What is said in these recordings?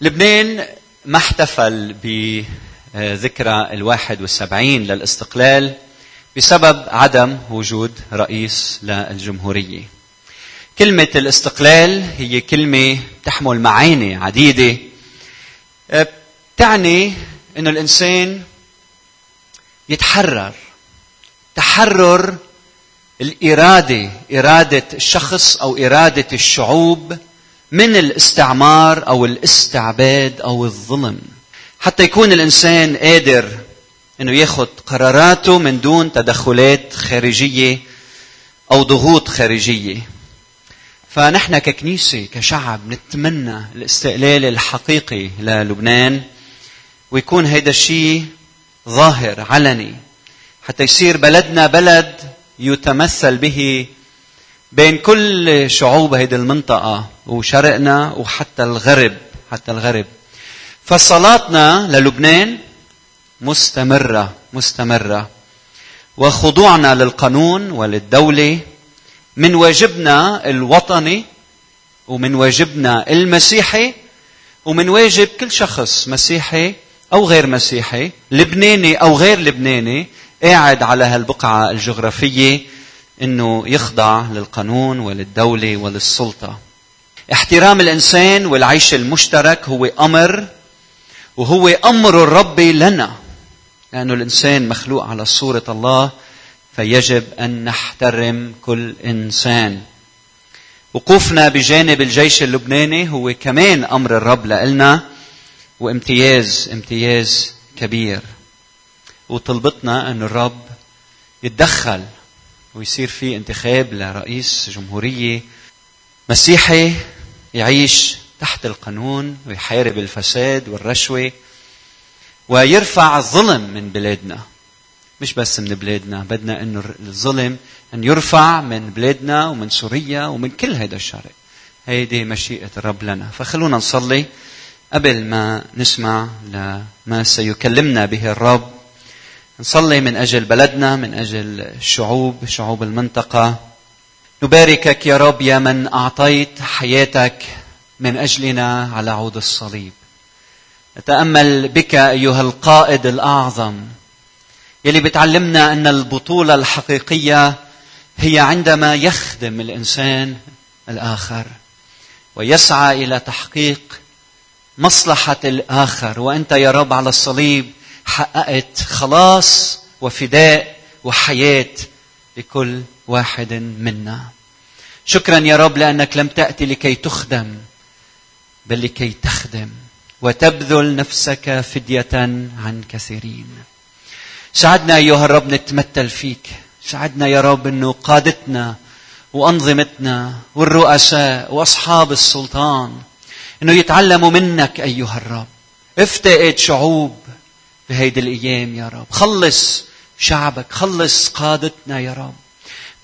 لبنان ما احتفل بذكرى الواحد والسبعين للاستقلال بسبب عدم وجود رئيس للجمهورية. كلمة الاستقلال هي كلمة تحمل معاني عديدة. تعني أن الإنسان يتحرر. تحرر الإرادة إرادة الشخص أو إرادة الشعوب من الاستعمار أو الاستعباد أو الظلم. حتى يكون الإنسان قادر إنه ياخذ قراراته من دون تدخلات خارجية أو ضغوط خارجية. فنحن ككنيسة كشعب نتمنى الاستقلال الحقيقي للبنان ويكون هيدا الشيء ظاهر علني حتى يصير بلدنا بلد يتمثل به بين كل شعوب هيدي المنطقة. وشرقنا وحتى الغرب حتى الغرب. فصلاتنا للبنان مستمرة مستمرة. وخضوعنا للقانون وللدولة. من واجبنا الوطني ومن واجبنا المسيحي ومن واجب كل شخص مسيحي أو غير مسيحي لبناني أو غير لبناني قاعد على هالبقعة الجغرافية إنه يخضع للقانون وللدولة وللسلطة. احترام الإنسان والعيش المشترك هو أمر وهو أمر الرب لنا لأنه الإنسان مخلوق على صورة الله فيجب أن نحترم كل إنسان. وقوفنا بجانب الجيش اللبناني هو كمان أمر الرب لنا وامتياز امتياز كبير. وطلبتنا أن الرب يتدخل ويصير في انتخاب لرئيس جمهورية مسيحي يعيش تحت القانون ويحارب الفساد والرشوة ويرفع الظلم من بلادنا. مش بس من بلادنا بدنا إنه الظلم أن يرفع من بلادنا ومن سوريا ومن كل هذا الشرق هيدي مشيئة الرب لنا. فخلونا نصلي قبل ما نسمع لما سيكلمنا به الرب. نصلي من أجل بلدنا من أجل الشعوب شعوب المنطقة. نباركك يا رب يا من أعطيت حياتك من أجلنا على عود الصليب. نتأمل بك أيها القائد الأعظم يلي بتعلمنا أن البطولة الحقيقية هي عندما يخدم الإنسان الآخر ويسعى إلى تحقيق مصلحة الآخر. وأنت يا رب على الصليب حققت خلاص وفداء وحياة لكل واحد منا. شكرا يا رب لأنك لم تأتي لكي تخدم بل لكي تخدم وتبذل نفسك فدية عن كثيرين. ساعدنا أيها الرب نتمثل فيك. ساعدنا يا رب أنه قادتنا وأنظمتنا والرؤساء وأصحاب السلطان أنه يتعلموا منك أيها الرب. افتقد شعوب بهيدي الأيام يا رب. خلص شعبك خلص قادتنا يا رب.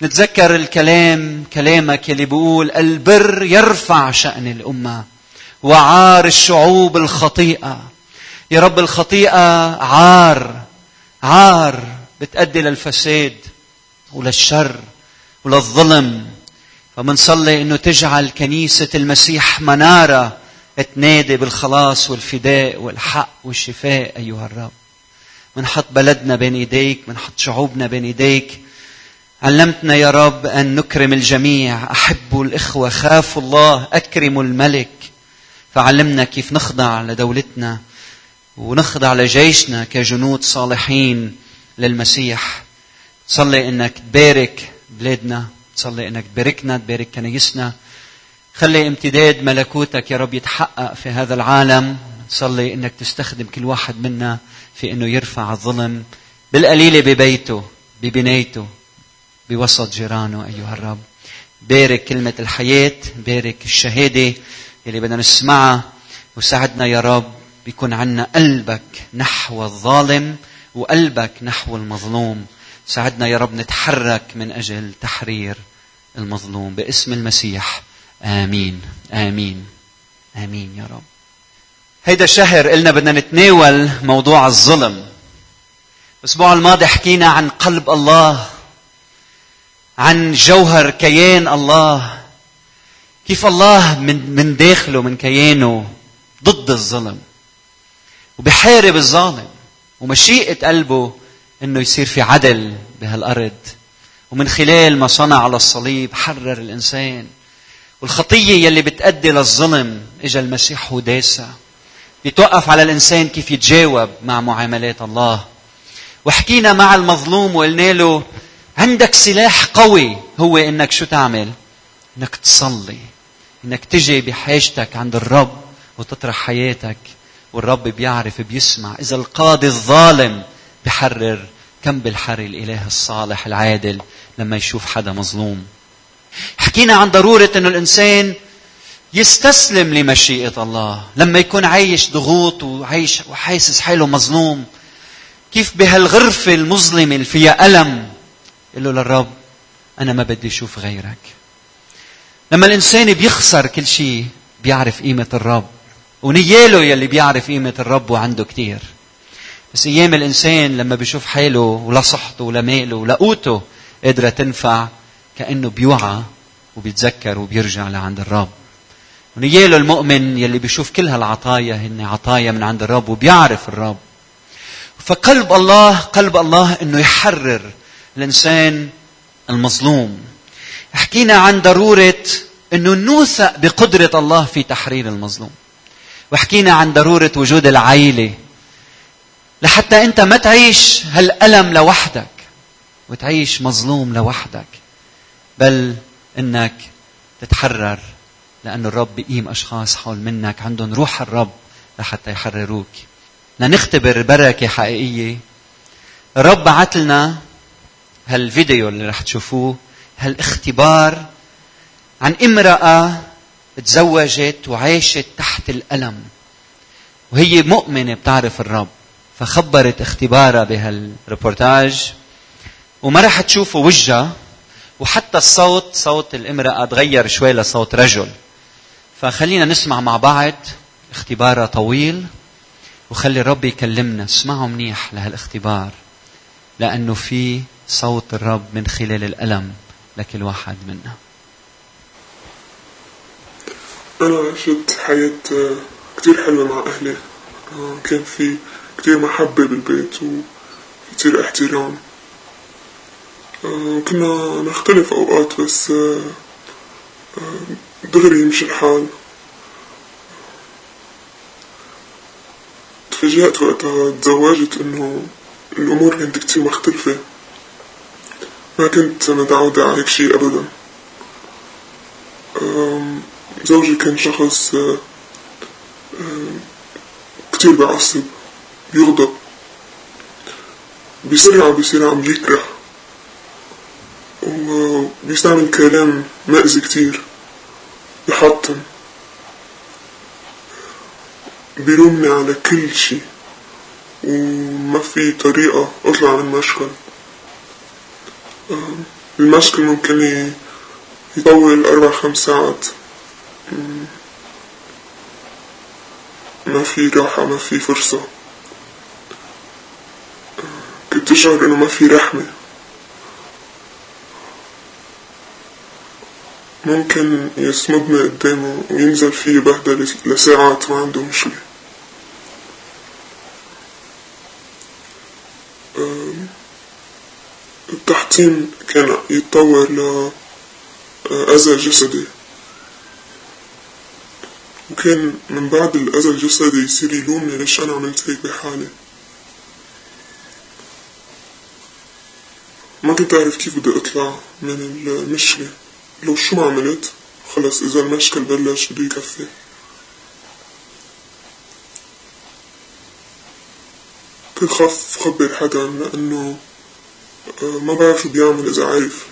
نتذكر الكلام كلامك يلي بيقول البر يرفع شأن الأمة وعار الشعوب الخطيئة. يا رب الخطيئة عار عار بتأدي للفساد وللشر وللظلم. فمنصلي إنه تجعل كنيسة المسيح منارة تنادي بالخلاص والفداء والحق والشفاء أيها الرب. منحط بلدنا بين إيديك منحط شعوبنا بين إيديك علمتنا يا رب أن نكرم الجميع. احبوا الإخوة خافوا الله اكرموا الملك. فعلمنا كيف نخضع لدولتنا ونخضع لجيشنا كجنود صالحين للمسيح. صلي إنك تبارك بلادنا صلي إنك تباركنا تبارك كنايسنا خلي امتداد ملكوتك يا رب يتحقق في هذا العالم. صلي إنك تستخدم كل واحد منا في إنه يرفع الظلم بالقليلة ببيته ببنايته. بوسط جيرانه أيها الرب. بارك كلمة الحياة بارك الشهادة اللي بدنا نسمعها. وساعدنا يا رب بيكون عنا قلبك نحو الظالم وقلبك نحو المظلوم. ساعدنا يا رب نتحرك من أجل تحرير المظلوم. باسم المسيح. آمين. آمين. آمين يا رب. هيدا الشهر قلنا بدنا نتناول موضوع الظلم. الأسبوع الماضي حكينا عن قلب الله. عن جوهر كيان الله. كيف الله من من داخله من كيانه ضد الظلم وبحارب الظالم ومشيئة قلبه إنه يصير في عدل بهالأرض. ومن خلال ما صنع على الصليب حرر الإنسان. والخطية يلي بتأدي للظلم اجى المسيح هو داسة. بيتوقف على الإنسان كيف يتجاوب مع معاملات الله. وحكينا مع المظلوم وقلنا له عندك سلاح قوي هو إنك شو تعمل؟ إنك تصلي. إنك تجي بحاجتك عند الرب وتطرح حياتك والرب بيعرف بيسمع. إذا القاضي الظالم بحرر كم بالحري الإله الصالح العادل لما يشوف حدا مظلوم. حكينا عن ضرورة إنه الإنسان يستسلم لمشيئة الله. لما يكون عايش ضغوط وعايش وحاسس حاله مظلوم كيف بهالغرفة المظلمة اللي فيها ألم يقول له للرب أنا ما بدي أشوف غيرك. لما الإنسان بيخسر كل شيء بيعرف قيمة الرب. ونياله يلي بيعرف قيمة الرب وعنده كثير بس أيام الإنسان لما بيشوف حاله ولا صحته ولا ماله ولا قوته قادرة تنفع كأنه بيوعى وبيتذكر وبيرجع لعند الرب. ونياله المؤمن يلي بيشوف كل هالعطايا هن عطايا من عند الرب وبيعرف الرب. فقلب الله قلب الله إنه يحرر الإنسان المظلوم. حكينا عن ضرورة إنه نوثق بقدرة الله في تحرير المظلوم. وحكينا عن ضرورة وجود العائله لحتى أنت ما تعيش هالألم لوحدك وتعيش مظلوم لوحدك بل إنك تتحرر لأن الرب بيقيم أشخاص حول منك عندهم روح الرب لحتى يحرروك. لنختبر بركة حقيقية. الرب بعت لنا هالفيديو اللي رح تشوفوه هالاختبار عن امرأة تزوجت وعاشت تحت الألم وهي مؤمنة بتعرف الرب فخبرت اختبارها بهالريبورتاج وما رح تشوفوا وجهها وحتى الصوت صوت الامرأة تغير شوي لصوت رجل. فخلينا نسمع مع بعض اختبارها طويل وخلي الرب يكلمنا. اسمعوا منيح لهالاختبار لأنه في صوت الرب من خلال الألم لكل واحد منا أنا عشت حياة كتير حلوة مع أهلي. كان في كتير محبة بالبيت وكتير احترام. كنا نختلف أوقات بس دغري يمشي الحال. تفاجأت وقتها تزوجت إنه الأمور كانت كتير مختلفة. ما كنت متعودة على هيك شيء ابدا. زوجي كان شخص كتير بعصب بيغضب بسرعة بصير عم يكره. وبيستعمل كلام مأذي كتير بحطم بيلومني على كل شي وما في طريقة أطلع من المشكل. المشكل ممكن يطول أربع خمس ساعات. ما في راحة ما في فرصة. كنت أشعر إنه ما في رحمة. ممكن يصمدني قدامه وينزل فيه بهدلة لساعات ما عنده مشكلة. التحطيم كان يتطور لأذى جسدي. وكان من بعد الأذى الجسدي يصير يلومني ليش أنا عملت هيك بحالي. ما كنت أعرف كيف بدي أطلع من المشكلة. لو شو ما عملت خلص إذا المشكل بلش بده يكفي كنت خاف خبر حدا لأنه آه، ما بعرف شو بيعمل إذا عرف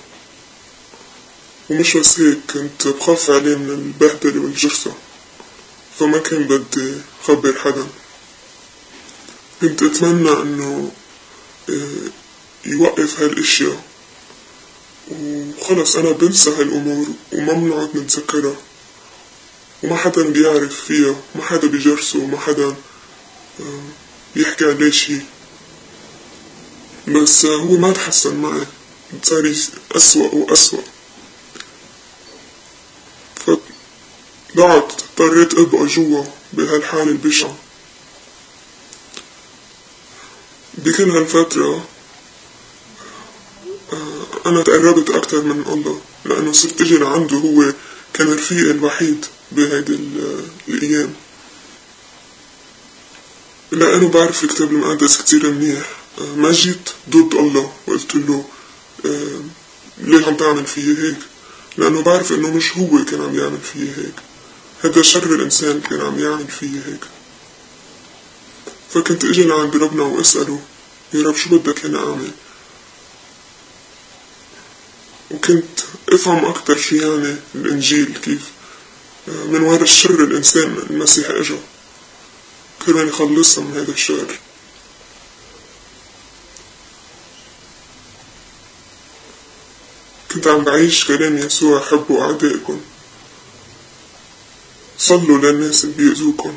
ومش بس هيك كنت بخاف عليه من البهدلة والجرثة فما كان بدي خبر حدا. كنت أتمنى إنه آه، يوقف هالأشياء. وخلص أنا بنسى هالأمور وما بنقعد نتذكرها وما حدا بيعرف فيها ما حدا بيجرسه وما حدا آه، بيحكي عليه شي. بس هو ما تحسن معي صار أسوأ وأسوأ. فضعت اضطريت أبقى جوا بهالحالة البشعة بكل هالفترة آه، أنا تقربت أكتر من الله لأنه صرت أجي لعنده هو كان رفيقي الوحيد بهيدي الأيام. لأنه بعرف الكتاب المقدس كتير منيح. جيت ضد الله. وقلت له ليه عم تعمل فيي هيك؟ لأنه بعرف إنه مش هو كان عم يعمل فيي هيك. هذا شر الإنسان كان عم يعمل فيي هيك. فكنت إجي لعند ربنا وأسأله يا رب شو بدك أنا أعمل؟ وكنت أفهم أكتر شو يعني الإنجيل كيف آه، من وراء الشر الإنسان المسيح إجا. كرمال يخلصها من هذا الشر. كنت عم بعيش كلام يسوع حبوا أعدائكم. صلوا للناس اللي بيأذوكم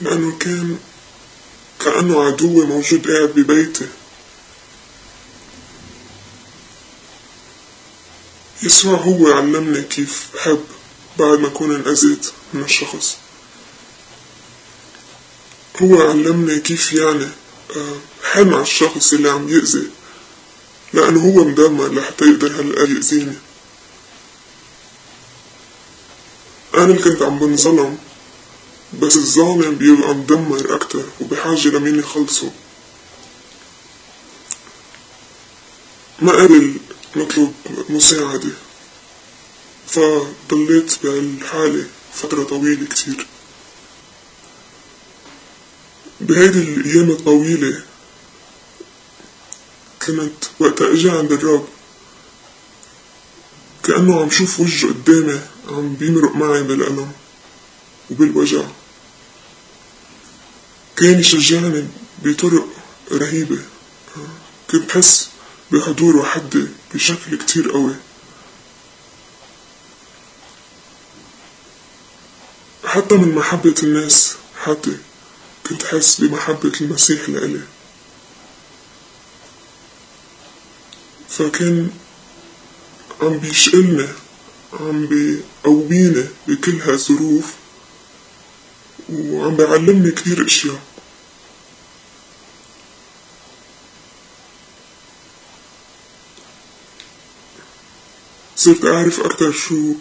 لأنه كان كأنه عدو موجود قاعد ببيته. يسوع هو علمنا كيف حب بعد ما كون انأذيت من الشخص. هو علمنا كيف يعني آه، على الشخص اللي عم يأذي. لأنه هو مدمر لحتى يقدر هلأ يأذيني. أنا اللي كنت عم بنظلم بس الظالم بيبقى مدمر أكتر وبحاجة لمين يخلصه. ما قبل نطلب مساعدة فضليت بهالحالة فترة طويلة كتير. بهيدي الأيام الطويلة كنت وقتها اجى عند الرب كأنه عم شوف وجهه قدامي عم بيمرق معي بالألم وبالوجع. كان يشجعني بطرق رهيبة. كنت بحس بحضور وحدة بشكل كتير قوي. حتى من محبة الناس حتى كنت حس بمحبة المسيح لإلي. فكان عم بيشقلنا عم بيقوينا بكل هالظروف وعم بيعلمني كتير أشياء. صرت أعرف أكتر شو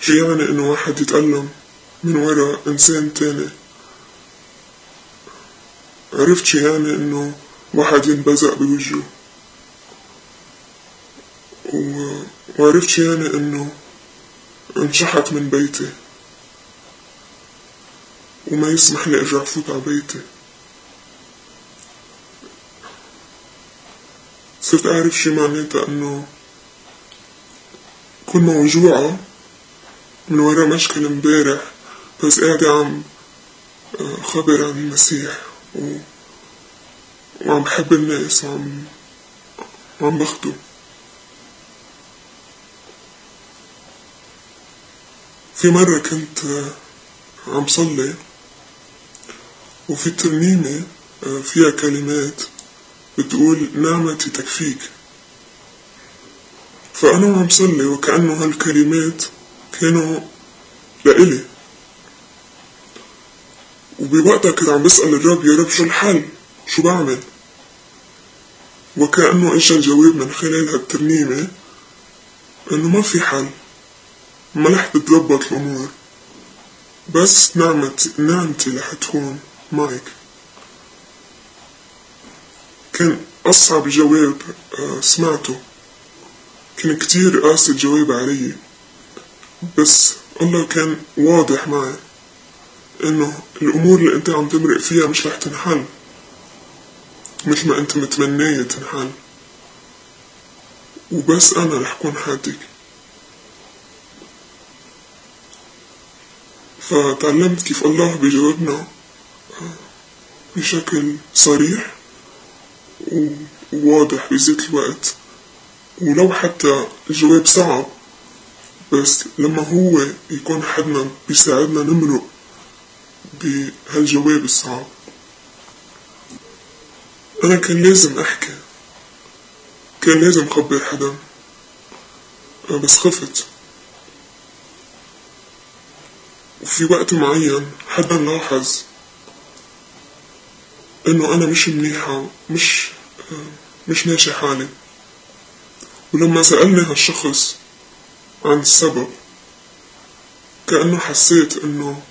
شو يعني إنه واحد يتألم من ورا إنسان تاني. عرفت شو يعني إنه واحد ينبزق بوجهه. وعرفت يعني إنه انشحت من بيتي. وما يسمح لي أرجع فوت على بيتي. صرت أعرف شي معناتها إنه كل موجوعة من ورا مشكلة امبارح بس قاعدة عم آه، خبر عن المسيح و... وعم بحب الناس وعم وعم بخدم في مرة كنت عم صلي وفي ترنيمة آه، فيها كلمات بتقول نعمتي تكفيك. فأنا عم صلي وكأنه هالكلمات كانوا لإلي. وبوقتها كنت عم بسأل الرب يا رب شو الحل؟ شو بعمل؟ وكأنه إجا الجواب من خلال هالترنيمة إنه ما في حل. ما رح تتظبط الأمور. بس نعمتي نعمتي رح تكون معك. كان أصعب جواب آه، سمعته. كان كتير قاسي الجواب علي. بس الله كان واضح معي إنه الأمور اللي أنت عم تمرق فيها مش رح تنحل. مثل ما أنت متمنية تنحل. وبس أنا رح كون حدك فتعلمت كيف الله بيجاوبنا بشكل صريح وواضح بذات الوقت. ولو حتى الجواب صعب بس لما هو يكون حدنا بيساعدنا نمرق بهالجواب الصعب. أنا كان لازم أحكي كان لازم أخبر حدا بس خفت. وفي وقت معين حدا لاحظ إنه أنا مش منيحة مش مش ماشي حالي. ولما سألني هالشخص عن السبب كأنه حسيت إنه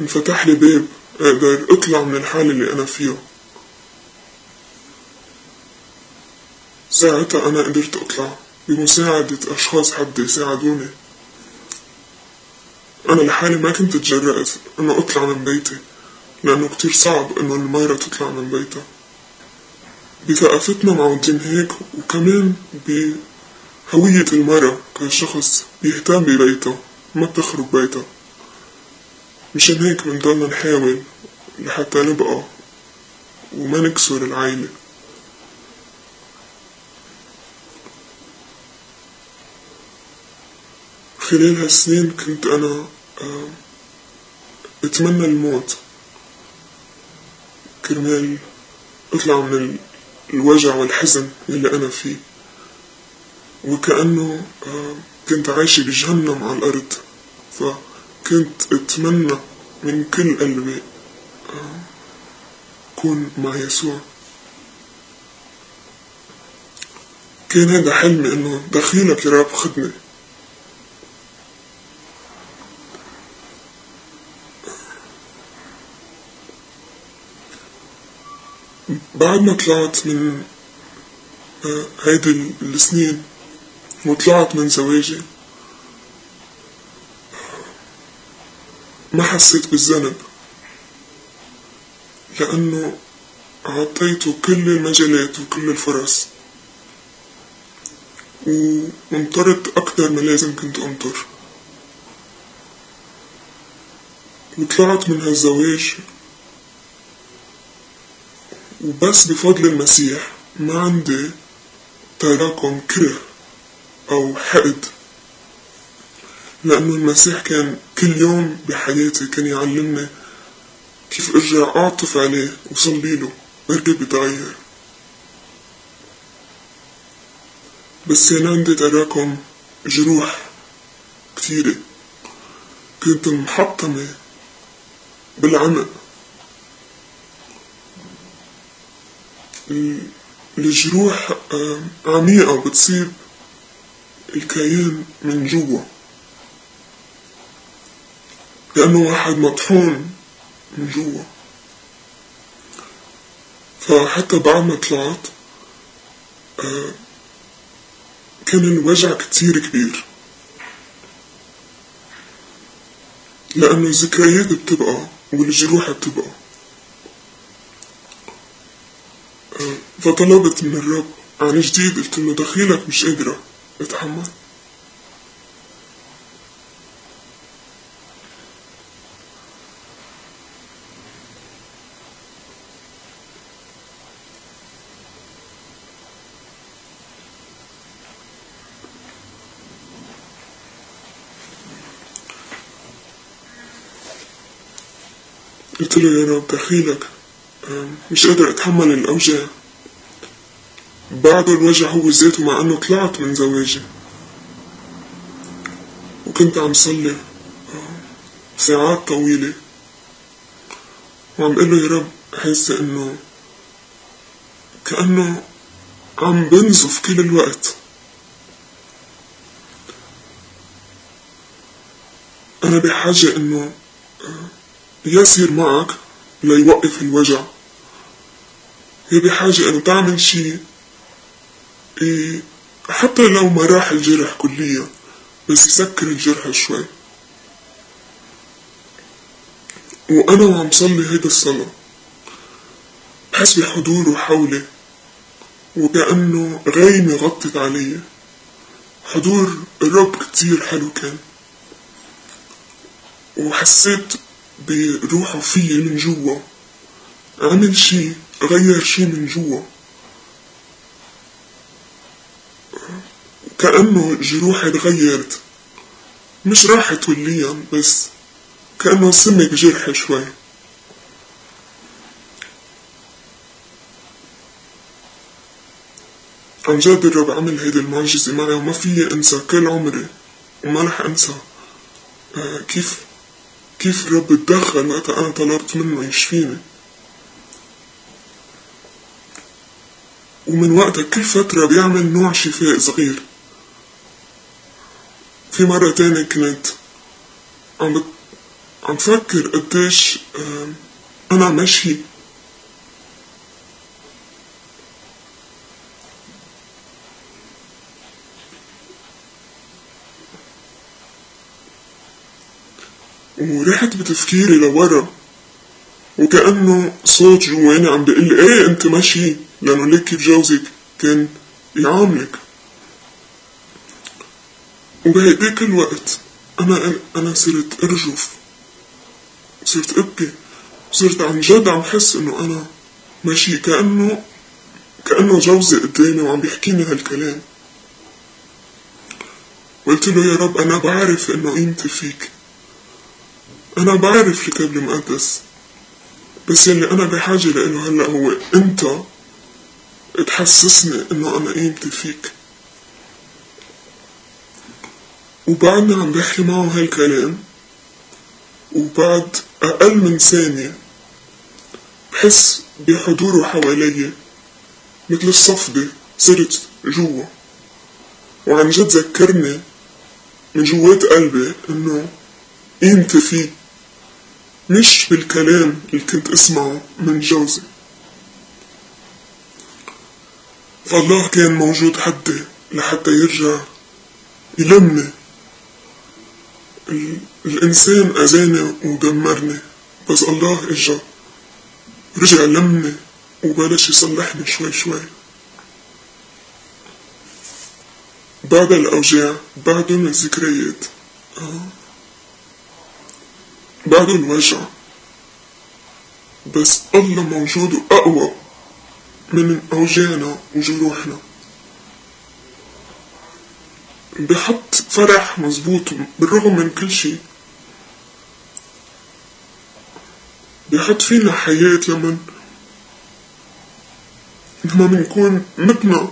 انفتح لي باب أقدر أطلع من الحالة اللي أنا فيها. ساعتها أنا قدرت أطلع بمساعدة أشخاص حد يساعدوني. أنا لحالي ما كنت تجرأت انه أطلع من بيتي لأنه كتير صعب إنه الميرة تطلع من بيتها. بثقافتنا معودين هيك وكمان بهوية المرأة كشخص بيهتم ببيته ما بتخرب بيته مشان هيك بنضلنا نحاول لحتى نبقى وما نكسر العيلة. خلال هالسنين كنت أنا أتمنى الموت. كرمال أطلع من الوجع والحزن اللي أنا فيه. وكأنه آه، كنت عايشة بجهنم على الأرض. فكنت أتمنى من كل قلبي آه، أكون مع يسوع. كان هذا حلمي إنه دخيلك يا رب خدني بعد ما طلعت من آه، هيدي السنين وطلعت من زواجي. ما حسيت بالذنب لأنه عطيته كل المجالات وكل الفرص. وانطرت أكتر ما لازم كنت أنطر. وطلعت من هالزواج وبس بفضل المسيح ما عندي تراكم كره أو حقد لأنه المسيح كان كل يوم بحياتي كان يعلمني كيف أرجع أعطف عليه وصلي له بركي بتغير بس كان عندي تراكم جروح كتيرة كنت محطمة بالعمق الجروح آه، عميقة بتصيب الكيان من جوا لأنه واحد مطحون من جوا فحتى بعد ما طلعت آه، كان الوجع كتير كبير. لأنه الذكريات بتبقى والجروح بتبقى آه، فطلبت من الرب عن جديد قلت له دخيلك مش قادرة أتحمل. قلت له يا رب دخيلك مش قادر اتحمل الأوجاع. بعده الوجع هو ذاته مع أنه طلعت من زواجي. وكنت عم صلي ساعات طويلة. وعم قل له يا رب حاسة إنه كأنه عم بنزف كل الوقت. أنا بحاجة إنه يسير معك ليوقف الوجع. هي بحاجة إنه تعمل شي إيه حتى لو ما راح الجرح كليا بس يسكر الجرح شوي. وأنا وعم صلي هيدا الصلاة بحس بحضوره حولي وكأنه غيمة غطت علي. حضور الرب كتير حلو كان وحسيت بروحه فيي من جوا. عمل شي غير شي من جوا. كأنه جروحي اتغيرت مش راحت كليا بس كأنه سمك جرحي شوي. عن جد الرب عمل هيدي المعجزة معي وما فيي أنسى كل عمري وما رح أنسى. آه كيف كيف الرب تدخل وقت أنا طلبت منه يشفيني ومن وقتها كل فترة بيعمل نوع شفاء صغير في مرة تانية كنت عم. عم فكر قديش أنا ماشي ورحت بتفكيري لورا وكأنه صوت جواني عم بيقول لي إيه أنت ماشي لأنه ليك كيف جوزك كان يعاملك. وبهديك الوقت أنا أنا صرت أرجف. صرت أبكي. صرت عن جد عم حس إنه أنا ماشي كأنه كأنه جوزي قدامي وعم بيحكيني هالكلام. قلت له يا رب أنا بعرف إنه قيمتي فيك. أنا بعرف الكتاب المقدس. بس يلي أنا بحاجة لإله هلأ هو أنت. تحسسني إنه أنا قيمتي فيك. وبعدني عم بحكي معه هالكلام وبعد أقل من ثانية بحس بحضوره حوالي مثل الصفدة صرت جوا. وعن جد ذكرني من جوات قلبي إنه قيمتي فيه مش بالكلام اللي كنت أسمعه من جوزي. فالله كان موجود حدي لحتى يرجع يلمني. الإنسان أذاني ودمرني بس الله إجا. رجع لمني وبلش يصلحني شوي شوي. بعد الأوجاع بعدهم الذكريات. بعد الوجع. بس الله موجود أقوى من أوجاعنا وجروحنا بحط فرح مزبوط بالرغم من كل شيء بحط فينا حياة لما لما بنكون متنا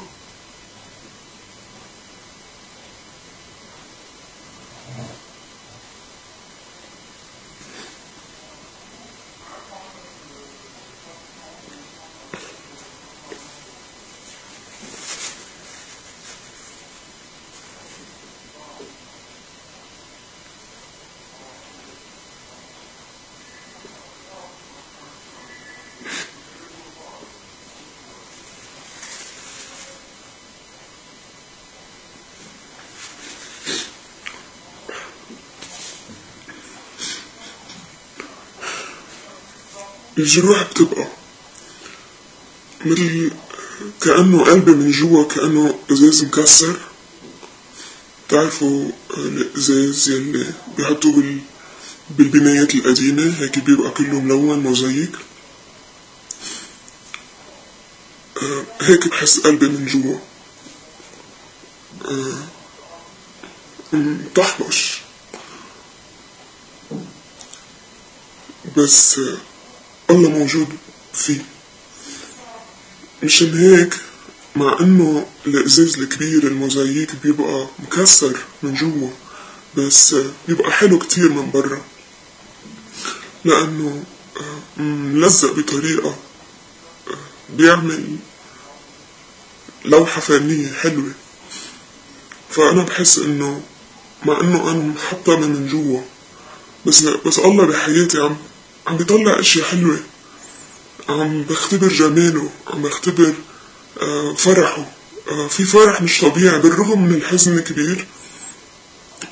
الجروح بتبقى مثل كأنه قلبي من جوا كأنه إزاز مكسر. تعرفوا الإزاز يلي بيحطوه بال... بالبنايات القديمة؟ هيك بيبقى كله ملون موزايك. آه هيك بحس قلبي من جوا. آه مطحمش بس آه الله موجود فيه. مشان هيك مع إنه الإزاز الكبير الموزاييك بيبقى مكسر من جوا بس بيبقى حلو كتير من برا. لأنه ملزق بطريقة بيعمل لوحة فنية حلوة. فأنا بحس إنه مع إنه أنا محطمة من جوا بس بس الله بحياتي عم عم بيطلع اشياء حلوة عم بختبر جماله عم بختبر آه فرحه. آه في فرح مش طبيعي بالرغم من الحزن الكبير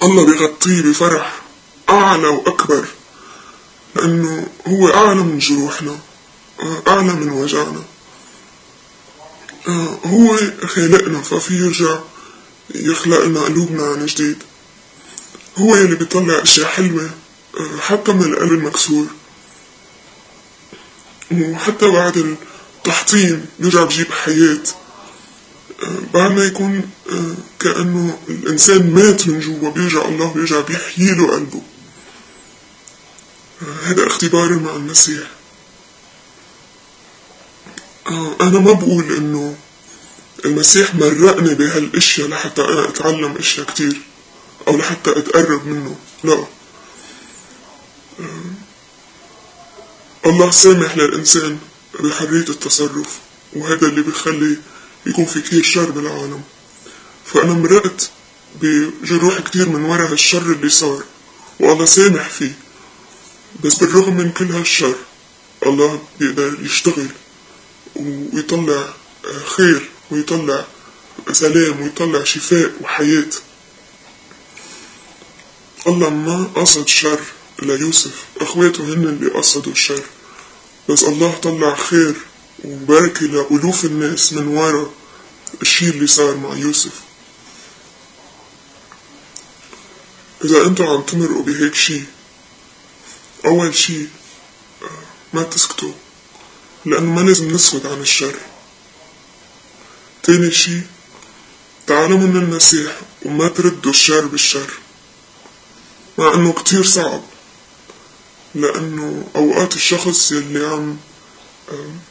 الله بيغطيه بفرح أعلى وأكبر لأنه هو أعلى من جروحنا آه أعلى من وجعنا. هو خالقنا ففي يرجع يخلق لنا قلوبنا عن جديد. هو يلي بيطلع أشياء حلوة حتى من القلب المكسور وحتى بعد التحطيم بيرجع بجيب حياة. بعد ما يكون كأنه الإنسان مات من جوا بيرجع الله بيرجع بيحيي له قلبه هذا اختباري مع المسيح. أنا ما بقول إنه المسيح مرقني بهالأشياء لحتى أنا أتعلم أشياء كتير أو لحتى أتقرب منه لا. الله سامح للإنسان بحرية التصرف وهذا اللي بيخلي يكون في كتير شر بالعالم. فأنا مرقت بجروح كتير من ورا هالشر اللي صار والله سامح فيه. بس بالرغم من كل هالشر الله بيقدر يشتغل ويطلع خير ويطلع سلام ويطلع شفاء وحياة. الله ما قصد شر. ليوسف اخواته هن اللي قصدوا الشر. بس الله طلع خير وبركة لألوف الناس من ورا الشي اللي صار مع يوسف. إذا أنتوا عم تمرقوا بهيك شي أول شي ما تسكتوا لأنه ما لازم نسكت عن الشر. تاني شي تعلموا من المسيح وما تردوا الشر بالشر. مع إنه كتير صعب. لأنه أوقات الشخص يلي عم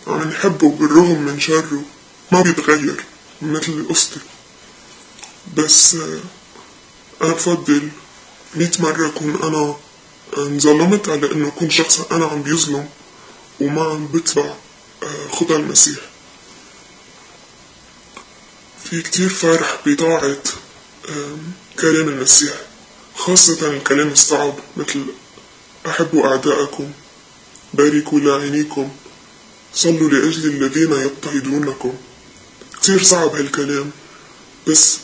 عم نحبه بالرغم من شره ما بيتغير مثل قصتي. بس أنا بفضل مية مرة أكون أنا انظلمت على إنه أكون شخص أنا عم بيظلم وما عم بتبع خطى المسيح. في كتير فرح بطاعة كلام المسيح خاصة الكلام الصعب مثل أحبوا أعداءكم. باركوا لاعنيكم صلوا لأجل الذين يضطهدونكم. كتير صعب هالكلام بس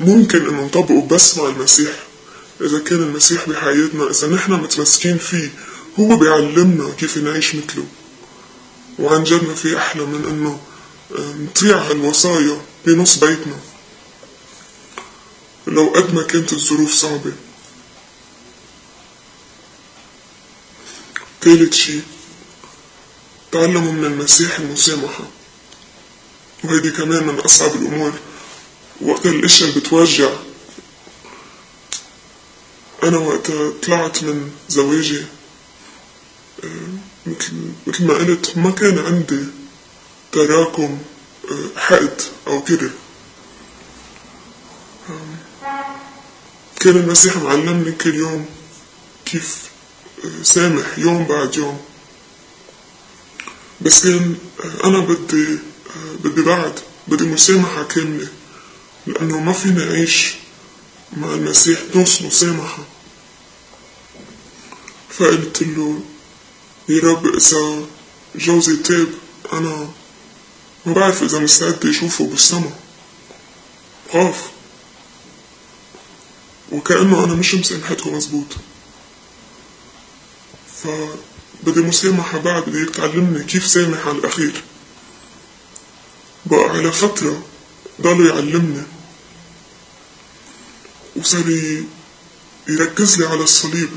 ممكن انه نطبقه بس مع المسيح. إذا كان المسيح بحياتنا إذا نحن متمسكين فيه هو بيعلمنا كيف نعيش مثله. وعن جد ما في أحلى من أنه نطيع هالوصايا بنص بيتنا. لو قد ما كانت الظروف صعبة ثالث شي تعلموا من المسيح المسامحة وهيدي كمان من أصعب الأمور. وقت الأشياء اللي بتوجع. أنا وقتها طلعت من زواجي. مثل مثل ما قلت ما كان عندي تراكم حقد أو كده. كان المسيح معلمني كل يوم كيف سامح يوم بعد يوم. بس كان أنا بدي بدي بعد بدي مسامحة كاملة لأنه ما فيني أعيش مع المسيح نص مسامحة. فقلت له يا رب إذا جوزي تاب أنا ما بعرف إذا مستعد أشوفه بالسما. خاف وكأنه أنا مش مسامحته مزبوط. فبدي مسامحة بعد بدي تعلمني كيف سامح على الأخير. بقى على فترة ضلوا يعلمني. وصار يركز لي على الصليب.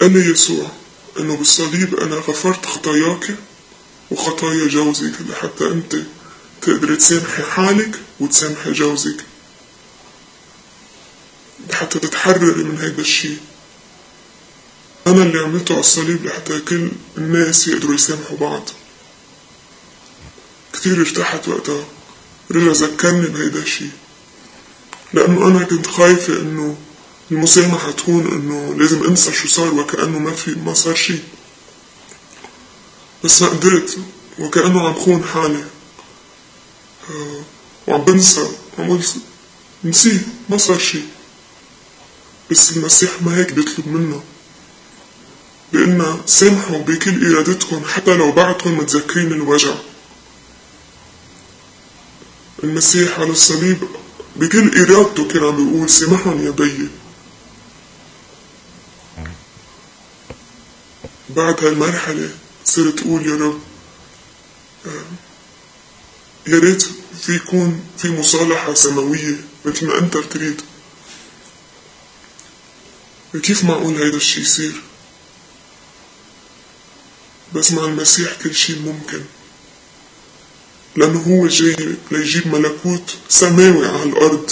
قال لي يسوع إنه بالصليب أنا غفرت خطاياك وخطايا جوزك لحتى أنت تقدر تسامحي حالك وتسامحي جوزك. حتى تتحرري من هيدا الشيء. أنا اللي عملته على الصليب لحتى كل الناس يقدروا يسامحوا بعض. كتير ارتحت وقتها. رجع ذكرني بهيدا الشيء لأنه أنا كنت خايفة إنه المسامحة تكون إنه لازم أنسى شو صار وكأنه ما في ما صار شيء بس ما قدرت وكأنه عم خون حالي. آه وعم بنسى. عم نسيه. ما صار شيء بس المسيح ما هيك بيطلب منا بإن سامحوا بكل إرادتكم حتى لو بعدكم متذكرين الوجع. المسيح على الصليب بكل إرادته كان عم بيقول سامحهم يا بيي بعد هالمرحلة صرت أقول يا رب يا ريت في يكون في مصالحة سماوية مثل ما أنت تريد كيف معقول هيدا الشي يصير؟ بس مع المسيح كل شي ممكن. لأنه هو جاي ليجيب ملكوت سماوي على الأرض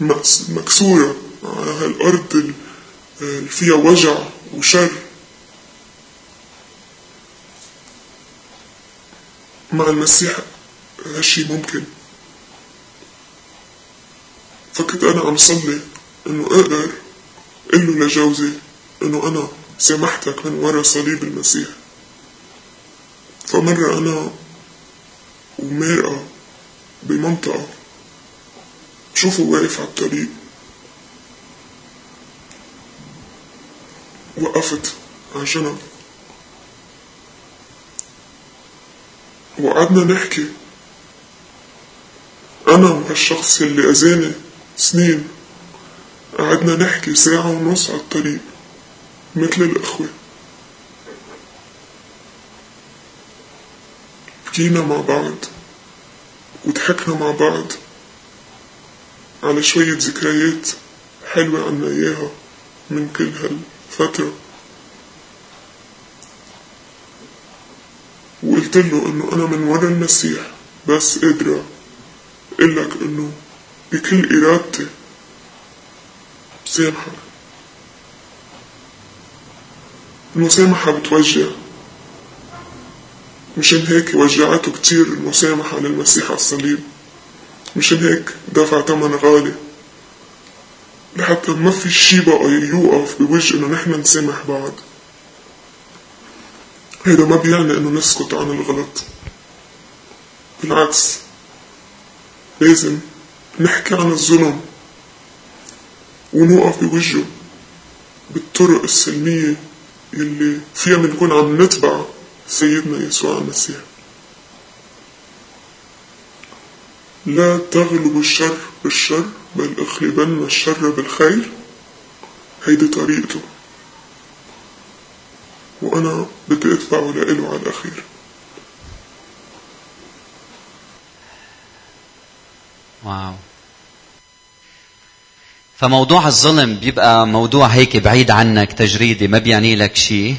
المكسورة على هالأرض اللي فيها وجع وشر. مع المسيح هالشي ممكن. فكنت أنا عم صلي إنه أقدر قل له لجوزي إنه أنا سامحتك من وراء صليب المسيح فمرة أنا ومرأة بمنطقة. بشوفه واقف على الطريق. وقفت على جنب وقعدنا نحكي. أنا وهالشخص اللي أذاني سنين. قعدنا نحكي ساعة ونص على الطريق. مثل الأخوة. بكينا مع بعض وضحكنا مع بعض على شوية ذكريات حلوة عنا إياها من كل هالفترة. وقلت له إنه أنا من ورا المسيح بس قادرة إقلك إنه بكل إرادتي بسامحك المسامحة بتوجع. مشان هيك وجعته كتير المسامحة للمسيح على الصليب. مشان هيك دفع تمن غالي. لحتى ما في شي بقى يوقف بوجه إنه نحن نسامح بعض هيدا ما بيعني إنه نسكت عن الغلط. بالعكس لازم نحكي عن الظلم ونوقف بوجهه بالطرق السلمية يلي فيها بنكون عم نتبع سيدنا يسوع المسيح. لا تغلب الشر بالشر بل أغلبن الشر بالخير. هيدي طريقته. وأنا بدي أتبعه لإله على الأخير. واو. فموضوع الظلم بيبقى موضوع هيك بعيد عنك تجريدي ما بيعني لك شيء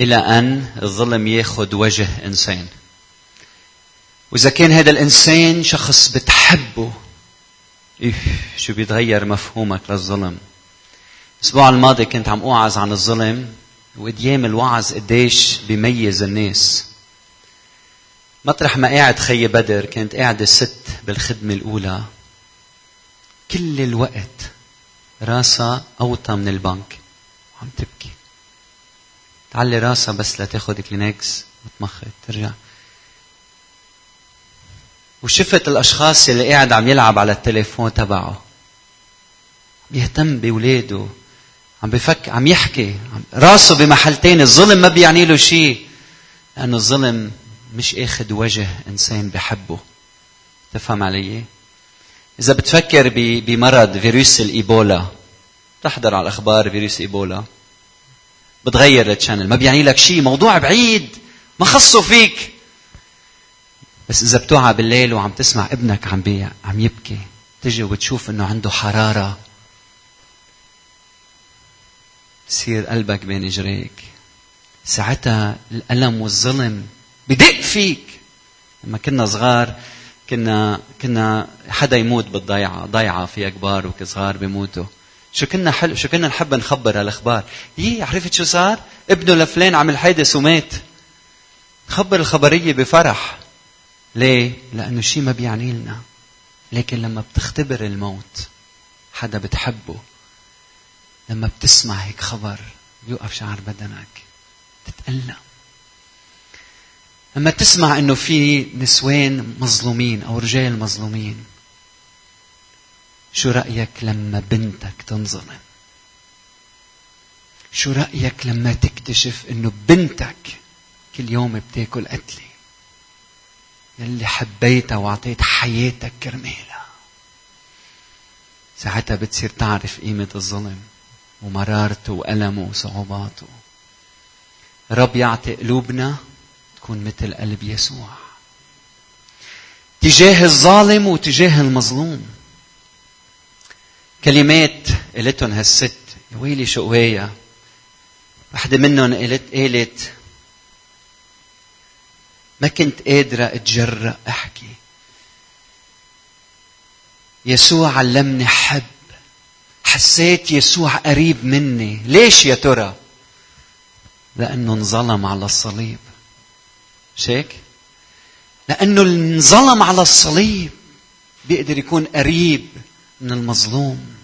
إلى أن الظلم ياخذ وجه إنسان. وإذا كان هذا الإنسان شخص بتحبه إيه شو بيتغير مفهومك للظلم؟ الأسبوع الماضي كنت عم أوعظ عن الظلم وقديام الوعظ قديش بيميز الناس. مطرح ما قاعد خي بدر كانت قاعدة ست بالخدمة الأولى. كل الوقت راسها أوطى من البنك. وعم تبكي. تعلي راسها بس لتاخد كلينكس وتمخت ترجع. وشفت الأشخاص اللي قاعد عم يلعب على التليفون تبعه. بيهتم باولاده عم بفك عم يحكي. راسه بمحل تاني الظلم ما بيعني له شيء لأنه الظلم مش آخذ وجه إنسان بحبه. تفهم علي؟ إذا بتفكر بمرض فيروس الإيبولا تحضر على الأخبار فيروس إيبولا. بتغير ال channel ما بيعني لك شيء موضوع بعيد ما خصه فيك. بس إذا بتوعى بالليل وعم تسمع ابنك عم بي عم يبكي تجي وبتشوف إنه عنده حرارة بصير قلبك بين إجريك. ساعتها الألم والظلم بدق فيك. لما كنا صغار كنا كنا حدا يموت بالضيعة ضيعة فيها كبار وصغار بيموتوا. شو كنا حلو شو كنا نحب نخبر هالأخبار؟ يي عرفت شو صار؟ ابنه لفلان عمل حادث ومات. خبر الخبرية بفرح. ليه؟ لأنه شيء ما بيعني لنا. لكن لما بتختبر الموت حدا بتحبه. لما بتسمع هيك خبر بيوقف شعر بدنك. تتألم. لما تسمع إنه في نسوان مظلومين أو رجال مظلومين شو رأيك لما بنتك تنظلم؟ شو رأيك لما تكتشف إنه بنتك كل يوم بتاكل قتلة؟ يلي حبيتها وأعطيت حياتك كرمالها. ساعتها بتصير تعرف قيمة الظلم ومرارته وألمه وصعوباته. رب يعطي قلوبنا تكون مثل قلب يسوع. تجاه الظالم وتجاه المظلوم. كلمات قالتهم هالست يا ويلي شو قوايا؟ وحدة منهم قالت قالت ما كنت قادرة أتجرأ أحكي. يسوع علمني حب. حسيت يسوع قريب مني. ليش يا ترى؟ لأنه انظلم على الصليب. مش هيك؟ لأنه انظلم على الصليب بيقدر يكون قريب من المظلوم.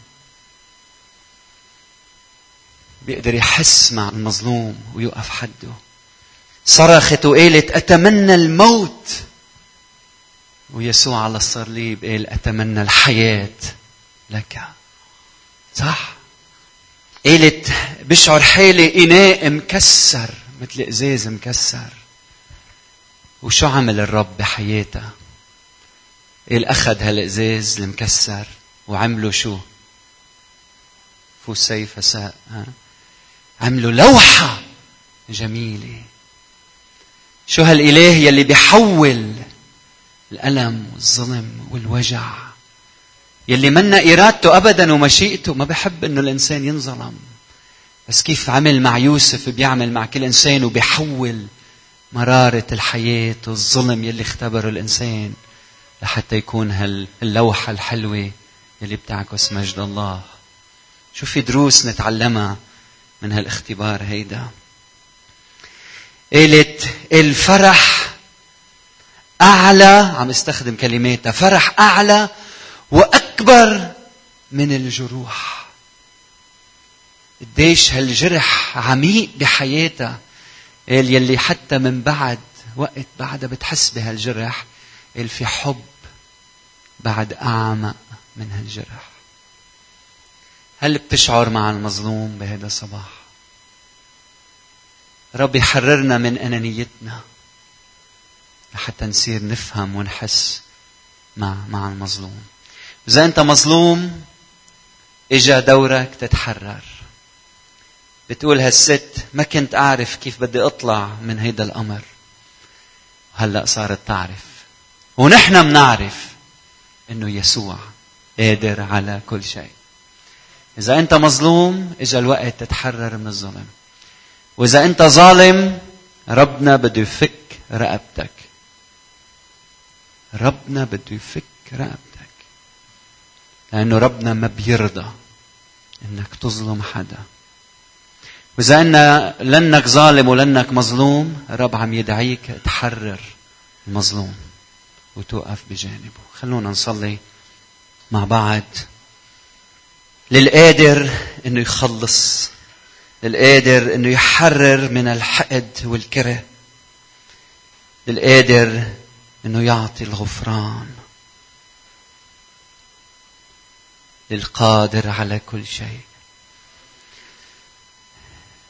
بيقدر يحس مع المظلوم ويوقف حده. صرخت وقالت أتمنى الموت. ويسوع على الصليب قال أتمنى الحياة لك. صح؟ قالت بشعر حالي إناء مكسر مثل إزاز مكسر. وشو عمل الرب بحياتها؟ قال أخذ هالإزاز المكسر وعملوا شو؟ فو سيف ساء عملوا لوحة جميلة. شو هالإله يلي بيحول الألم والظلم والوجع؟ يلي منا إرادته أبدا ومشيئته. ما بحب إنه الإنسان ينظلم. بس كيف عمل مع يوسف؟ بيعمل مع كل إنسان وبيحول مرارة الحياة والظلم يلي اختبره الإنسان لحتى يكون هاللوحة الحلوة يلي بتعكس مجد الله. شو في دروس نتعلمها من هالاختبار هيدا؟ قالت الفرح أعلى عم استخدم كلماتها فرح أعلى وأكبر من الجروح. قديش هالجرح عميق بحياتها. قال يلي حتى من بعد وقت بعدها بتحس بهالجرح قال في حب بعد أعمق من هالجرح. هل بتشعر مع المظلوم بهذا الصباح؟ رب يحررنا من أنانيتنا لحتى نصير نفهم ونحس مع مع المظلوم. إذا أنت مظلوم إجا دورك تتحرر. بتقول هالست ما كنت أعرف كيف بدي أطلع من هيدا الأمر. هلأ صارت تعرف. ونحن منعرف إنه يسوع قادر على كل شيء. إذا أنت مظلوم إجا الوقت تتحرر من الظلم. وإذا أنت ظالم ربنا بده يفك رقبتك. ربنا بده يفك رقبتك. لأنه ربنا ما بيرضى إنك تظلم حدا. وإذا أن لأنك ظالم ولأنك مظلوم الرب عم يدعيك تحرر المظلوم وتوقف بجانبه. خلونا نصلي مع بعض للقادر إنه يخلص للقادر إنه يحرر من الحقد والكره للقادر إنه يعطي الغفران للقادر على كل شيء.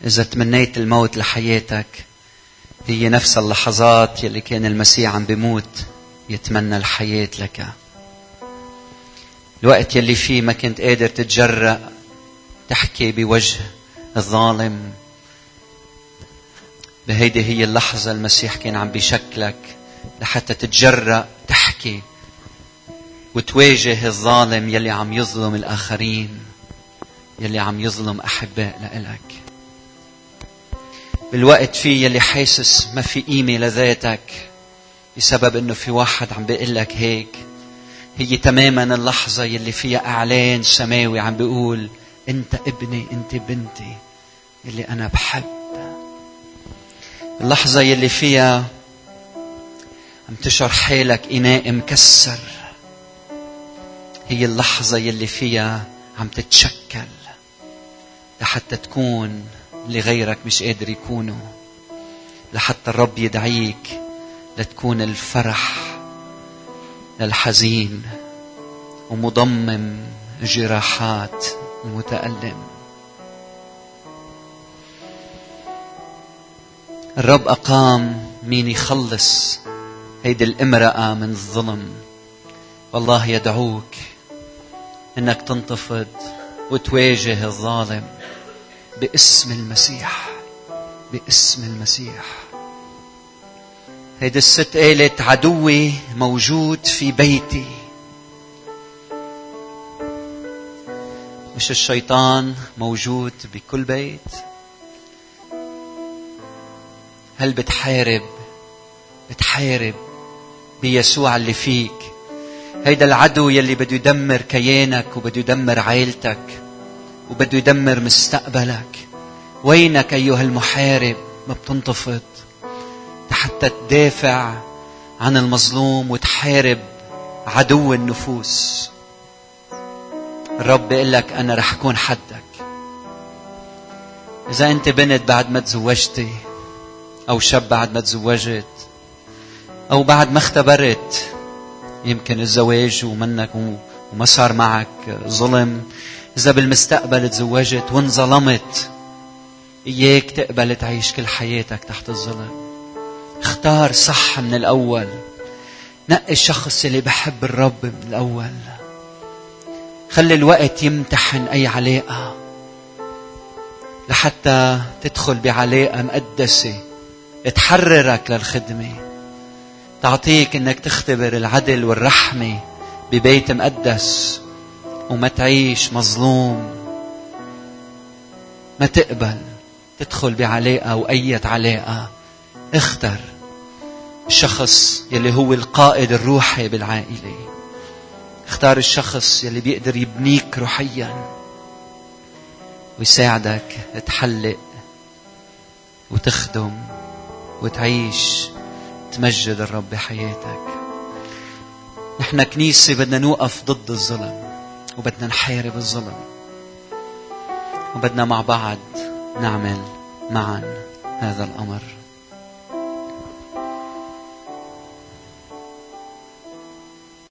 إذا تمنيت الموت لحياتك هي نفس اللحظات يلي كان المسيح عم بيموت يتمنى الحياة لك. الوقت يلي فيه ما كنت قادر تتجرأ تحكي بوجه الظالم بهيدي هي اللحظة المسيح كان عم بيشكلك لحتى تتجرأ تحكي وتواجه الظالم يلي عم يظلم الآخرين يلي عم يظلم أحباء لإلك. بالوقت في يلي حاسس ما في قيمة لذاتك بسبب إنه في واحد عم بيقول لك هيك. هي تماما اللحظة يلي فيها إعلان سماوي عم بيقول أنت ابني أنت بنتي اللي أنا بحب. اللحظة يلي فيها عم تشعر حالك إناء مكسر هي اللحظة يلي فيها عم تتشكل لحتى تكون اللي غيرك مش قادر يكونوا. لحتى الرب يدعيك لتكون الفرح للحزين ومضمم جراحات المتألم الرب أقام مين يخلص هيدي الامرأة من الظلم. والله يدعوك إنك تنتفض وتواجه الظالم. باسم المسيح باسم المسيح. هيدي الست قالت عدوي موجود في بيتي. مش الشيطان موجود بكل بيت؟ هل بتحارب؟ بتحارب بيسوع اللي فيك. هيدا العدو يلي بده يدمر كيانك وبده يدمر عائلتك. وبده يدمر مستقبلك. وينك أيها المحارب ما بتنتفض؟ حتى تدافع عن المظلوم وتحارب عدو النفوس. الرب بيقول لك أنا رح أكون حدك. إذا أنت بنت بعد ما تزوجتي أو شاب بعد ما تزوجت أو بعد ما اختبرت يمكن الزواج ومنك وما صار معك ظلم إذا بالمستقبل تزوجت وانظلمت إياك تقبل تعيش كل حياتك تحت الظلم. اختار صح من الأول. نقي الشخص اللي بحب الرب من الأول. خلي الوقت يمتحن أي علاقة. لحتى تدخل بعلاقة مقدسة تحررك للخدمة. تعطيك إنك تختبر العدل والرحمة ببيت مقدس. وما تعيش مظلوم. ما تقبل تدخل بعلاقة أو أية علاقة. اختر الشخص يلي هو القائد الروحي بالعائلة. اختار الشخص يلي بيقدر يبنيك روحيا ويساعدك تحلق وتخدم وتعيش تمجد الرب بحياتك. نحن كنيسة بدنا نوقف ضد الظلم. وبدنا نحارب الظلم وبدنا مع بعض نعمل معا هذا الأمر.